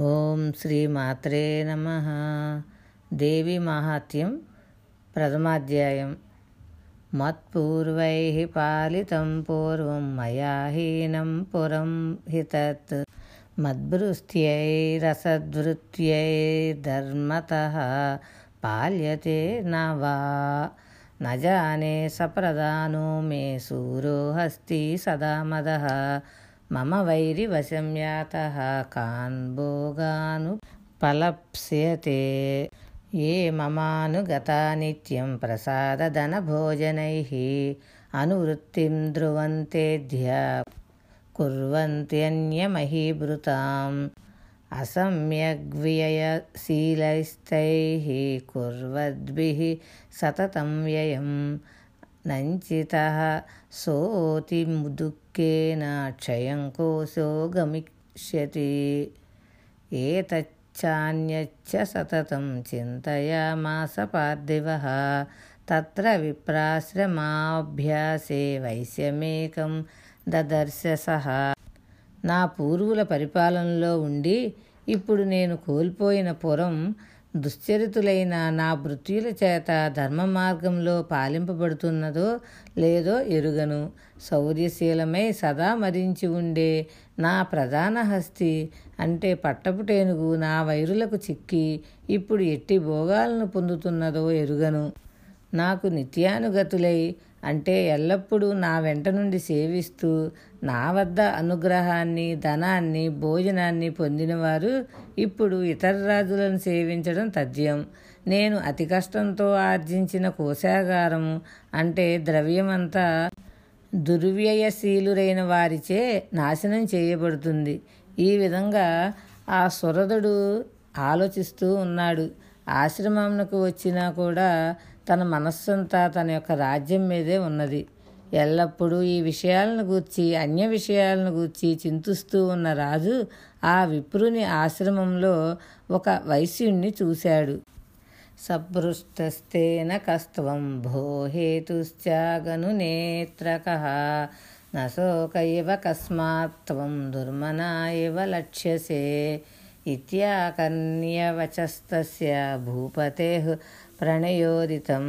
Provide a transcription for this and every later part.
ॐ श्रीमात्रे नमः। देवीमाहात्म्यं प्रथमाध्यायं। मत्पूर्वैः पालितं पूर्वं मया हीनं पुरं हि तत् मद्भृष्ट्यैरसद्वृत्त्यैर्धर्मतः पाल्यते न वा। न जाने सप्रदानो मे सूरो हस्ति सदा मदः। మమ వైరి వశమ్యాత కాన్ భోగాను పలప్స్యతే. ఏ మమానుగతా నిత్యం ప్రసాదన భోజనై అనువృత్తిం ధ్రువంతేధ్య కుర్వంత్యన్యమహీభృతాం అసమ్యగ్వ్యయశీలైస్తై కుర్వద్భిః సతతం వ్యయం నంచిత సోతి దుఃఖేన క్షయం కోసో గమిక్ష్యతి ఏతచ్చాన్యచ్చ సతతం చింతయామాస పార్థివ త్ర విప్రాశ్రమాభ్యాసే వైశ్యమేకం దదర్శ సహ నా పూర్వుల పరిపాలనలో ఉండి ఇప్పుడు నేను కోల్పోయిన పురం దుశ్చరితులైన నా భృత్యుల చేత ధర్మ మార్గంలో పాలింపబడుతున్నదో లేదో ఎరుగను. శౌర్యశీలమై సదా మరించి ఉండే నా ప్రధాన హస్తి అంటే పట్టపుటేనుగు నా వైరులకు చిక్కి ఇప్పుడు ఎట్టి భోగాలను పొందుతున్నదో ఎరుగను. నాకు నిత్యానుగతులై అంటే ఎల్లప్పుడూ నా వెంట నుండి సేవిస్తూ నా వద్ద అనుగ్రహాన్ని ధనాన్ని భోజనాన్ని పొందినవారు ఇప్పుడు ఇతర రాజులను సేవించడం తథ్యం. నేను అతి కష్టంతో ఆర్జించిన కోశాగారం అంటే ద్రవ్యమంతా దుర్వ్యయశీలురైన వారిచే నాశనం చేయబడుతుంది. ఈ విధంగా ఆ సురదుడు ఆలోచిస్తూ ఉన్నాడు. ఆశ్రమంకు వచ్చినా కూడా తన మనస్సంతా తన యొక్క రాజ్యం మీదే ఉన్నది. ఎల్లప్పుడూ ఈ విషయాలను గూర్చి అన్య విషయాలను గూర్చి చింతిస్తూ ఉన్న రాజు ఆ విప్రుని ఆశ్రమంలో ఒక వైశ్యుణ్ణి చూశాడు. సభృష్టస్థేన కస్త్వం భో హేతుశ్చాగను నేత్రక నశోక ఇవ కస్మాత్వం దుర్మనా ఇవ లక్ష్యసే ఇత్యాకర్ణ్యవచస్తస్య భూపతే प्रणयोदितं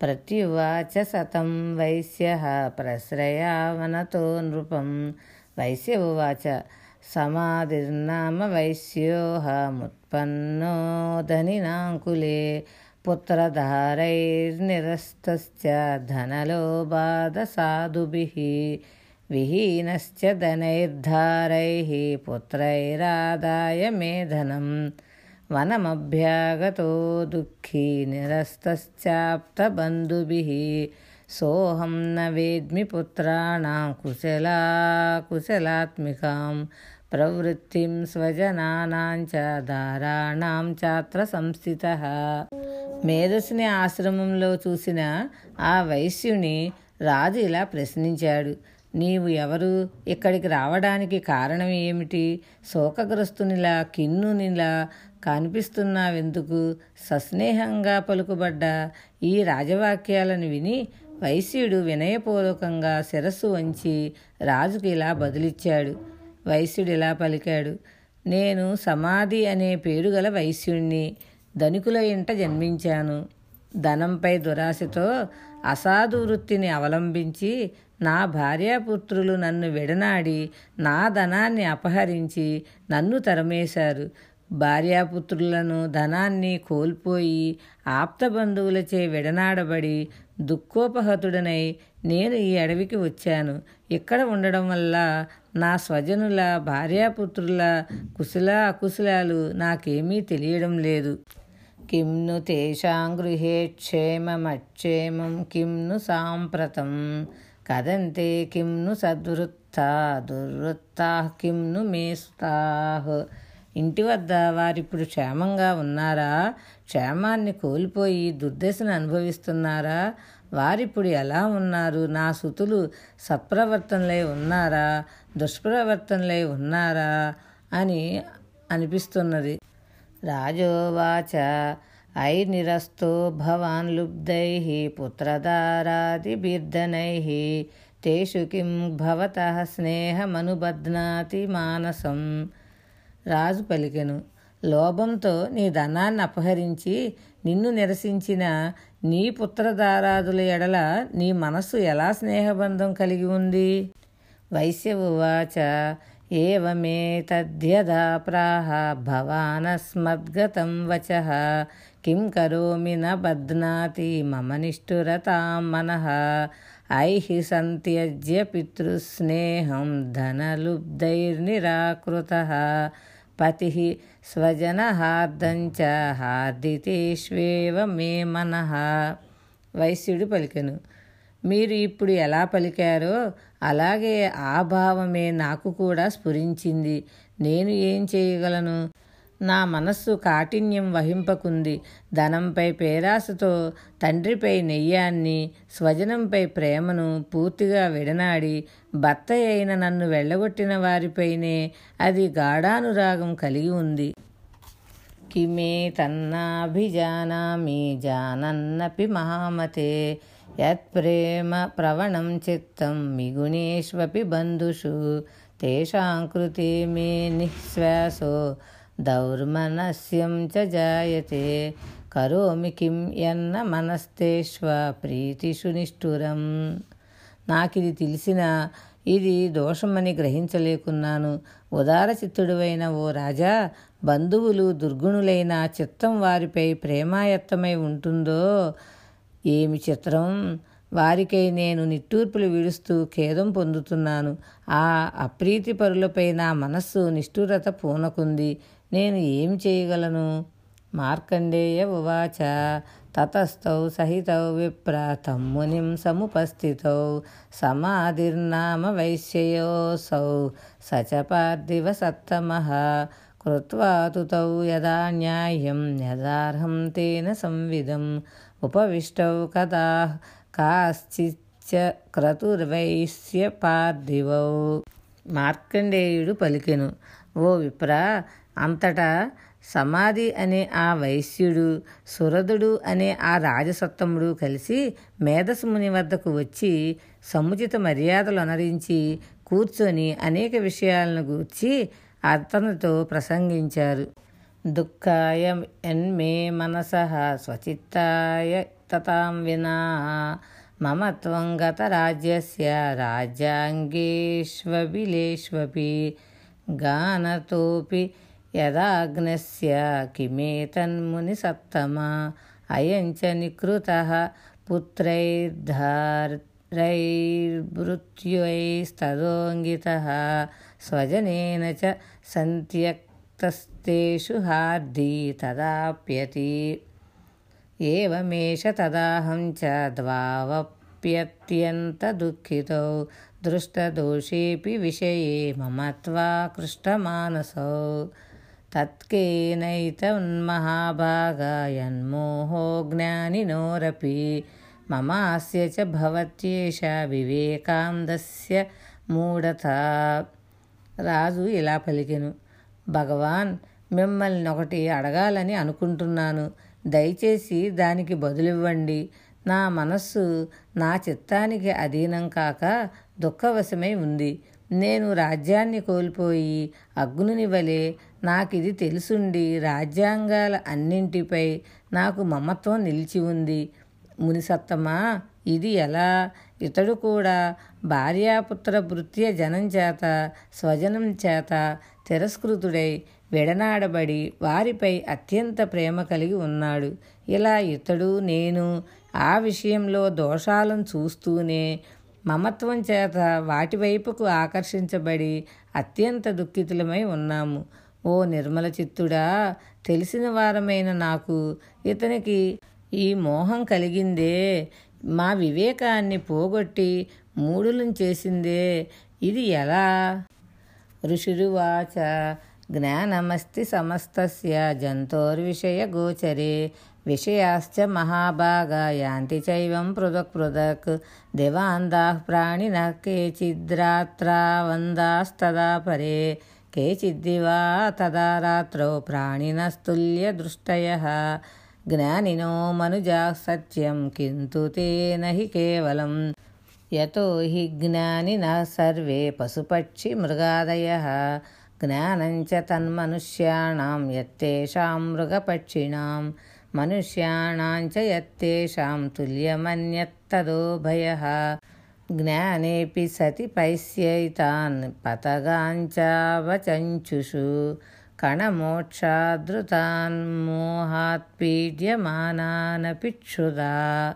प्रत्युवाच शतं वैश्यः प्रश्रयावनतो नृपं। वैश्य उवाच समाधिर्नाम वैस्योहमुत्पन्नो धनिनाङ्कुले पुत्रधारैर्निरस्तश्च धनलोबाधसाधुभिः विहीनश्च धनैर्धारैः पुत्रैरादाय मे धनम् వనమభ్యాగతో దుఃఖీ నిరస్తశ్చాప్తబంధుభిः సోహం న వేద్మి పుత్రాణాం కుశలా కుశలాత్మికాం ప్రవృత్తిం స్వజనానాం చ దారాణాం చాత్ర సంస్థిత మేధస్సుని ఆశ్రమంలో చూసిన ఆ వైశ్యుని రాజు ఇలా ప్రశ్నించాడు. నీవు ఎవరు? ఇక్కడికి రావడానికి కారణం ఏమిటి? శోకగ్రస్తునిలా కిన్నునిలా కనిపిస్తున్నావెందుకు? సస్నేహంగా పలుకుబడ్డ ఈ రాజవాక్యాలను విని వైశ్యుడు వినయపూర్వకంగా శిరస్సు వంచి రాజుకి ఇలా బదులిచ్చాడు. వైశ్యుడు ఇలా పలికాడు నేను సమాధి అనే పేరు గల వైశ్యుణ్ణి ధనికుల ఇంట జన్మించాను. ధనంపై దురాశతో అసాధు వృత్తిని అవలంబించి నా భార్యాపుత్రులు నన్ను విడనాడి నా ధనాన్ని అపహరించి నన్ను తరమేశారు. భార్యాపుత్రులను ధనాన్ని కోల్పోయి ఆప్తబంధువులచే విడనాడబడి దుఃఖోపహతుడనై నేను ఈ అడవికి వచ్చాను. ఇక్కడ ఉండడం వల్ల నా స్వజనుల భార్యాపుత్రుల కుశల అకుశలాలు నాకేమీ తెలియడం లేదు. కిమ్ను తేషాం గృహే క్షేమమక్షేమం కిమ్ను సాంప్రతం కదంతే కిమ్ను ను సద్వృత్తా దుర్వృత్తా కిం మేస్తాహ్ ఇంటి వద్ద వారిప్పుడు క్షేమంగా ఉన్నారా? క్షేమాన్ని కోల్పోయి దుర్దశను అనుభవిస్తున్నారా? వారిప్పుడు ఎలా ఉన్నారు? నా సుతులు సత్ప్రవర్తనలై ఉన్నారా? దుష్ప్రవర్తనలై ఉన్నారా? అని అనిపిస్తున్నది. రాజోవాచ నిరస్తో భవాన్ లుబ్ధై పుత్రదారాదిబీర్ధనై తేషు కిం భవత స్నేహమనుబధ్నాతి మానసం. రాజు పలికెను. లోభంతో నీ ధనాన్ని అపహరించి నిన్ను నిరసించిన నీ పుత్రధారాదుల ఎడల నీ మనస్సు ఎలా స్నేహబంధం కలిగి ఉంది? వైశ్య ఉవాచ ఏవమే తద్యదా ప్రాహ భవానస్మద్గతం వచ కిం కరోమి న బధ్నాతి మమ నిష్ఠురతాం మనః ఐహి సంత్యజ్య పితృస్నేహం ధనలుబ్ధైర్నిరాకృత పతి స్వజనహార్దంచ హార్దితేష్వేవ మే మనః వైశ్యుడు పలికెను. మీరు ఇప్పుడు ఎలా పలికారో అలాగే ఆ భావమే నాకు కూడా స్ఫురించింది. నేను ఏం చేయగలను? నా మనస్సు కాఠిన్యం వహింపకుంది. ధనంపై పేరాసతో తండ్రిపై నెయ్యాన్ని స్వజనంపై ప్రేమను పూర్తిగా విడనాడి భర్త అయిన నన్ను వెళ్ళగొట్టిన వారిపైనే అది గాఢానురాగం కలిగి ఉంది. కిమే తన్నాభిజానామి జానన్నపి మహామతే యత్ప్రేమ ప్రవణం చిత్తం మిగుణేష్వపి బంధుషు తేషాంకృతి మే నిశ్వాసో దౌర్మనస్యం చ జాయతే. కరోమి కిం ఎన్న మనస్తేష్వ ప్రీతిషు నిష్ఠురం. నాకిది తెలిసిన ఇది దోషమని గ్రహించలేకున్నాను. ఉదార చిత్తుడువైన ఓ రాజా బంధువులు దుర్గుణులైన చిత్తం వారిపై ప్రేమాయత్తమై ఉంటుందో? ఏమి చిత్రం? వారికై నేను నిట్టూర్పులు విడుస్తూ ఖేదం పొందుతున్నాను. ఆ అప్రీతి పరులపై నా మనస్సు నిష్ఠురత పూనకుంది. నేను ఏం చేయగలను? మార్కండేయ ఉవాచ. తతస్థౌ సహితౌ విప్ర. తమ్మునిం సముపస్థితౌ సమాధిర్నామ వైశ్యయోసౌ సచ పార్థివ సత్తమః. కృత్వాతుతౌ యదా న్యాయం. యదార్హం తేన సంవిధం. ఉపవిష్టౌ కదా కాశ్చిచ్చ క్రతుర్వైశ్య పార్థివౌ. మార్కండేయుడు పలికెను. ఓ విప్రా అంతటా సమాధి అనే ఆ వైశ్యుడు సురదుడు అనే ఆ రాజసత్తముడు కలిసి మేధస్ముని వద్దకు వచ్చి సముచిత మర్యాదలు అనరించి కూర్చొని అనేక విషయాలను గూర్చి అతనితో ప్రసంగించారు. దుఃఖాయ ఎన్మే మనస స్వచిత్తాయ తతాం వినా మమత్వం గత రాజ్యస్య రాజ్యాంగేష్వబిలేష్వపి గానతోపి यदाग्नस्य किमेतन्मुनिसप्तमा अयं च निकृतः पुत्रैर्धर्त्रैर्वृत्यैस्तदोङ्घितः स्वजनेन च सन्त्यक्तस्तेषु हार्दी तदाप्यति। एवमेष तदाहं च द्वावप्यत्यन्तदुःखितौ दृष्टदोषेऽपि विषये ममत्वाकृष्टमानसौ మమ త్వాకృష్టమానసౌ తత్కేనైతన్మహాభాగాయన్మోహో జ్ఞానినోరపి మమాస్య చ భవత్యేష వివేకాందస్య మూఢత. రాజు ఇలా పలికెను. భగవాన్ మిమ్మల్ని ఒకటి అడగాలని అనుకుంటున్నాను. దయచేసి దానికి బదులివ్వండి. నా మనస్సు నా చిత్తానికి అధీనం కాక దుఃఖవశమై ఉంది. నేను రాజ్యాన్ని కోల్పోయి అగ్నుని వలె నాకు ఇది తెలుసుండి. రాజ్యాంగాల అన్నింటిపై నాకు మమత్వం నిలిచి ఉంది. మునిసత్తమా ఇది ఎలా? ఇతడు కూడా భార్యాపుత్ర భృత్య జనం చేత స్వజనం చేత తిరస్కృతుడై విడనాడబడి వారిపై అత్యంత ప్రేమ కలిగి ఉన్నాడు. ఇలా ఇతడు నేను ఆ విషయంలో దోషాలను చూస్తూనే మమత్వం చేత వాటి వైపుకు ఆకర్షించబడి అత్యంత దుఃఖితులమై ఉన్నాము. ఓ నిర్మల చిత్తుడా తెలిసిన వారమైన నాకు ఇతనికి ఈ మోహం కలిగిందే. మా వివేకాన్ని పోగొట్టి మూడులను చేసిందే. ఇది ఎలా? ఋషిరువాచ జ్ఞానమస్తి సమస్తస్య జంతోర్విషయ గోచరే. విషయాశ్చ మహాభాగా యాంతి చైవం పృథక్ పృథక్. దివాందాః ప్రాణినః కేచిద్రాత్రావందాస్తదా పరే. केचिद्दिवा तदा रात्रौ प्राणिनस्तुल्यदृष्टयः। ज्ञानिनो मनुजाः सत्यं किन्तु तेन हि केवलं। यतो हि ज्ञानिनः सर्वे पशुपक्षिमृगादयः ज्ञानं च तन्मनुष्याणां यत्तेषां मृगपक्षिणां। मनुष्याणां च यत्तेषां तुल्यमन्यत्तदोभयः। జ్ఞానేపి సతి పైస్యైతాన్ పతగాంచావచంచుషు కణమోక్షాదృతాన్ మోహాత్పీడ్యమానానపిక్షుదా.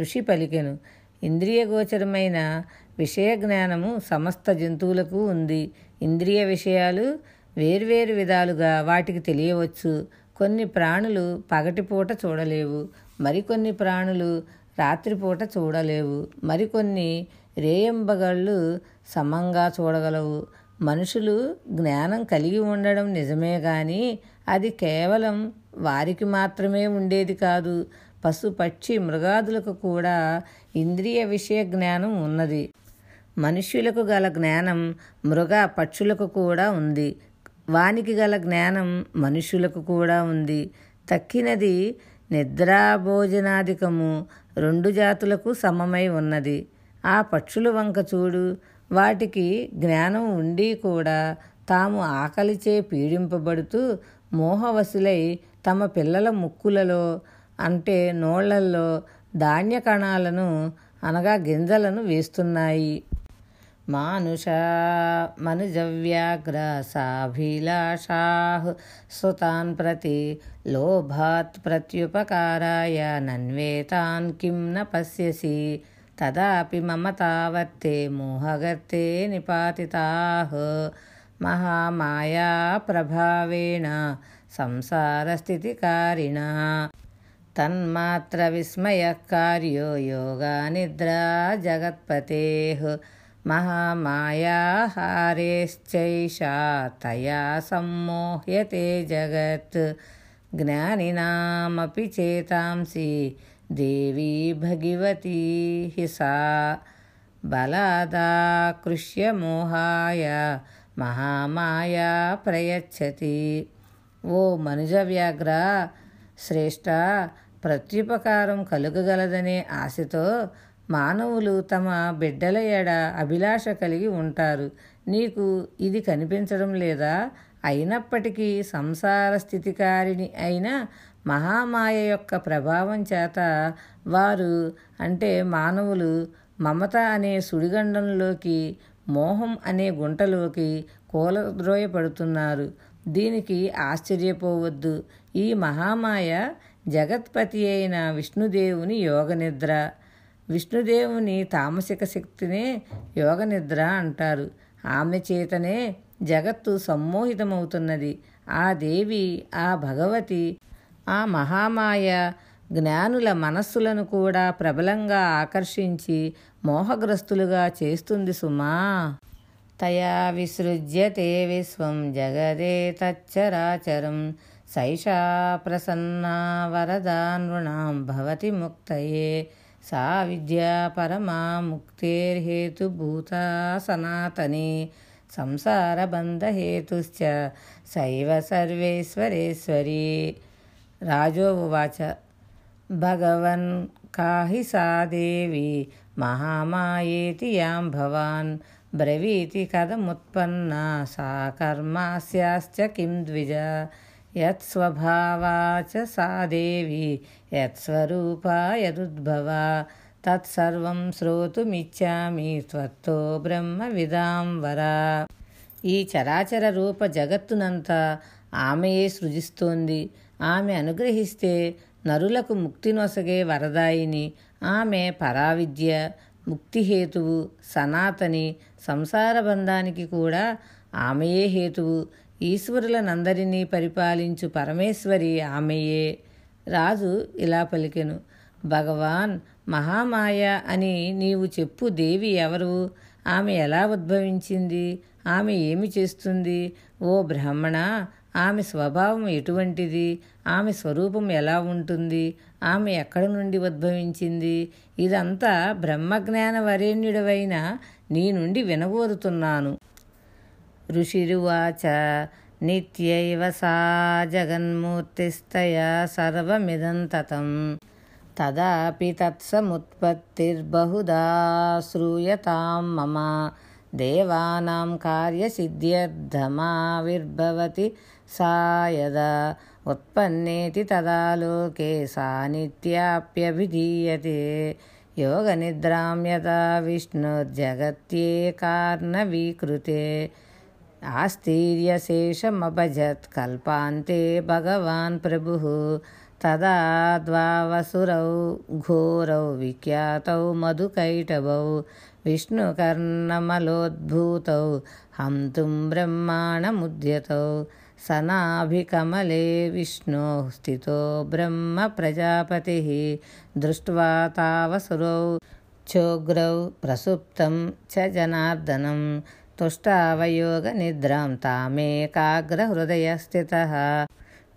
ఋషి పలికెను ఇంద్రియగోచరమైన విషయ జ్ఞానము సమస్త జంతువులకు ఉంది. ఇంద్రియ విషయాలు వేర్వేరు విధాలుగా వాటికి తెలియవచ్చు. కొన్ని ప్రాణులు పగటిపూట చూడలేవు. మరికొన్ని ప్రాణులు రాత్రిపూట చూడలేవు. మరికొన్ని రేయంబగళ్ళు సమంగా చూడగలవు. మనుషులు జ్ఞానం కలిగి ఉండడం నిజమే కానీ అది కేవలం వారికి మాత్రమే ఉండేది కాదు. పశు పక్షి మృగాదులకు కూడా ఇంద్రియ విషయ జ్ఞానం ఉన్నది. మనుష్యులకు గల జ్ఞానం మృగ పక్షులకు కూడా ఉంది. వానికి గల జ్ఞానం మనుష్యులకు కూడా ఉంది. తక్కినది నిద్రాభోజనాధికము. రెండు జాతులకు సమమై ఉన్నది. ఆ పక్షుల వంక చూడు. వాటికి జ్ఞానం ఉండి కూడా తాము ఆకలిచే పీడింపబడుతూ మోహవశులై తమ పిల్లల ముక్కులలో అంటే నోళ్ళల్లో ధాన్య కణాలను అనగా గింజలను వేస్తున్నాయి. मानुषा मनुजव्याग्रासाभिलाषाः सुतान् प्रति लोभात् प्रत्युपकाराय नन्वेतान् किं न पश्यसि? तदापि मम तावत्ते मोहगर्ते निपातिताः। महामायाप्रभावेण संसारस्थितिकारिणा। तन्मात्रविस्मयः कार्यो योगानिद्रा जगत्पतेः। యోగా మహామాయాహారేశ్చైషా తయా సమ్మోహ్యతే జగత్. జ్ఞానినామపి చేతాంసి దేవీ భగివతీ హి సా బలాదాకృష్య మోహాయ మహామాయా ప్రయచ్చతి. ఓ మనుజవ్యాఘ్ర శ్రేష్ట ప్రత్యుపకారం కలుగగలదనే ఆశతో మానవులు తమ బిడ్డల ఎడ అభిలాష కలిగి ఉంటారు. నీకు ఇది కనిపించడం లేదా? అయినప్పటికీ సంసార స్థితికారిణి అయిన మహామాయ యొక్క ప్రభావం చేత వారు అంటే మానవులు మమత అనే సుడిగండంలోకి మోహం అనే గుంటలోకి కూలద్రోయపడుతున్నారు. దీనికి ఆశ్చర్యపోవద్దు. ఈ మహామాయ జగత్పతి అయిన విష్ణుదేవుని యోగనిద్ర. విష్ణుదేవుని తామసిక శక్తినే యోగనిద్ర అంటారు. ఆమె చేతనే జగత్తు సమ్మోహితమవుతున్నది. ఆ దేవి ఆ భగవతి ఆ మహామాయ జ్ఞానుల మనస్సులను కూడా ప్రబలంగా ఆకర్షించి మోహగ్రస్తులుగా చేస్తుంది సుమా. తయా విసృజ్యతే విశ్వం జగదే తచ్చరాచరం. సైషా ప్రసన్నా వరదా నృణాం భవతి ముక్తయే. सा विद्या परमा मुक्तेर्हेतुभूता सनातने संसारबन्धहेतुश्च सैव सर्वेश्वरेश्वरी। राजोवाच भगवन् का हि सा देवी महामायेति यां भवान् ब्रवीति कथमुत्पन्ना सा कर्मास्याश्च किं द्विजा। యత్స్వభావాచ చ సా దేవి యత్స్వరూపా యదుద్భవా తత్సర్వం శ్రోతుమిచ్చామి త్వత్తో బ్రహ్మ విదాం వరా ఈ చరాచర రూప జగత్తునంతా ఆమెయే సృజిస్తోంది. ఆమె అనుగ్రహిస్తే నరులకు ముక్తి నొసగే వరదాయిని ఆమె పరావిద్య ముక్తిహేతువు సనాతని సంసార బంధానికి కూడా ఆమెయే హేతువు. ఈశ్వరులనందరినీ పరిపాలించు పరమేశ్వరి ఆమెయే. రాజు ఇలా పలికెను భగవాన్ మహామాయ అని నీవు చెప్పు దేవి ఎవరు? ఆమె ఎలా ఉద్భవించింది? ఆమె ఏమి చేస్తుంది? ఓ బ్రాహ్మణ ఆమె స్వభావం ఎటువంటిది? ఆమె స్వరూపం ఎలా ఉంటుంది? ఆమె ఎక్కడి నుండి ఉద్భవించింది? ఇదంతా బ్రహ్మజ్ఞాన వరేణ్యుడవైన నీ నుండి వినగోరుతున్నాను ऋषिरुवाच नित्यैव सा जगन्मूर्तिस्तया सर्वमिदं ततं तदापि तत्समुत्पत्तिर्बहुधा श्रूयतां मम। देवानां कार्यसिद्ध्यर्धमाविर्भवति सा यदा उत्पन्नेति तदा लोके सा नित्याप्यभिधीयते। योगनिद्रां यदा विष्णुर्जगत्ये कार्णवीकृते आस्थीर्यशेषमभजत् कल्पान्ते भगवान् प्रभुः। तदा द्वावसुरौ घोरौ विख्यातौ मधुकैटवौ विष्णुकर्णमलोद्भूतौ हन्तुं ब्रह्माणमुद्यतौ सनाभिकमले विष्णोः स्थितो ब्रह्मप्रजापतिः दृष्ट्वा तावसुरौ चोग्रौ प्रसुप्तं च जनार्दनम्। జనార్దనం తుష్టావయోగనిద్రాం తామేకాగ్రహృదయస్థితः.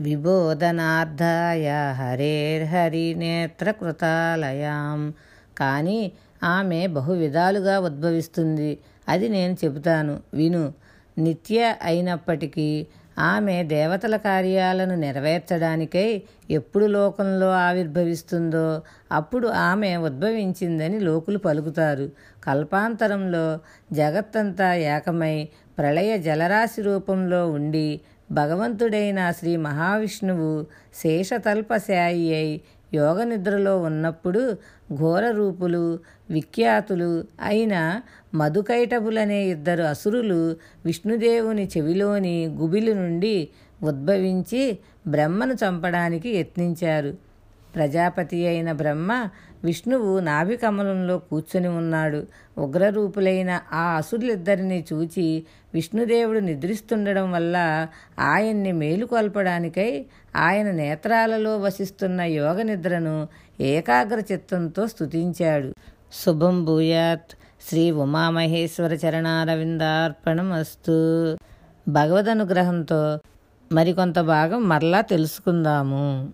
విబోధనార్థాయ హరేర్హరినేత్రకృతాలయాం కానీ ఆమె బహు విధాలుగా ఉద్భవిస్తుంది. అది నేను చెబుతాను. విను. నిత్య అయినప్పటికీ ఆమె దేవతల కార్యాలను నెరవేర్చడానికై ఎప్పుడు లోకంలో ఆవిర్భవిస్తుందో అప్పుడు ఆమె ఉద్భవించిందని లోకులు పలుకుతారు. కల్పాంతరంలో జగత్తంతా ఏకమై ప్రళయ జలరాశి రూపంలో ఉండి భగవంతుడైన శ్రీ మహావిష్ణువు శేషతల్పశాయి అయి యోగ నిద్రలో ఉన్నప్పుడు ఘోర రూపులు విఖ్యాతులు అయిన మధుకైటబులనే ఇద్దరు అసురులు విష్ణుదేవుని చెవిలోని గుబిలి నుండి ఉద్భవించి బ్రహ్మను చంపడానికి యత్నించారు. ప్రజాపతి అయిన బ్రహ్మ విష్ణువు నాభికమలంలో కూర్చొని ఉన్నాడు. ఉగ్రరూపులైన ఆ అసురులిద్దరిని చూచి విష్ణుదేవుడు నిద్రిస్తుండడం వల్ల ఆయన్ని మేలుకొల్పడానికై ఆయన నేత్రాలలో వసిస్తున్న యోగ నిద్రను ఏకాగ్ర చిత్తంతో స్తుతించాడు. శుభం భూయాత్. శ్రీ ఉమామహేశ్వర చరణారవిందార్పణమస్తు. భగవద్ అనుగ్రహంతో మరికొంత భాగం మరలా తెలుసుకుందాము.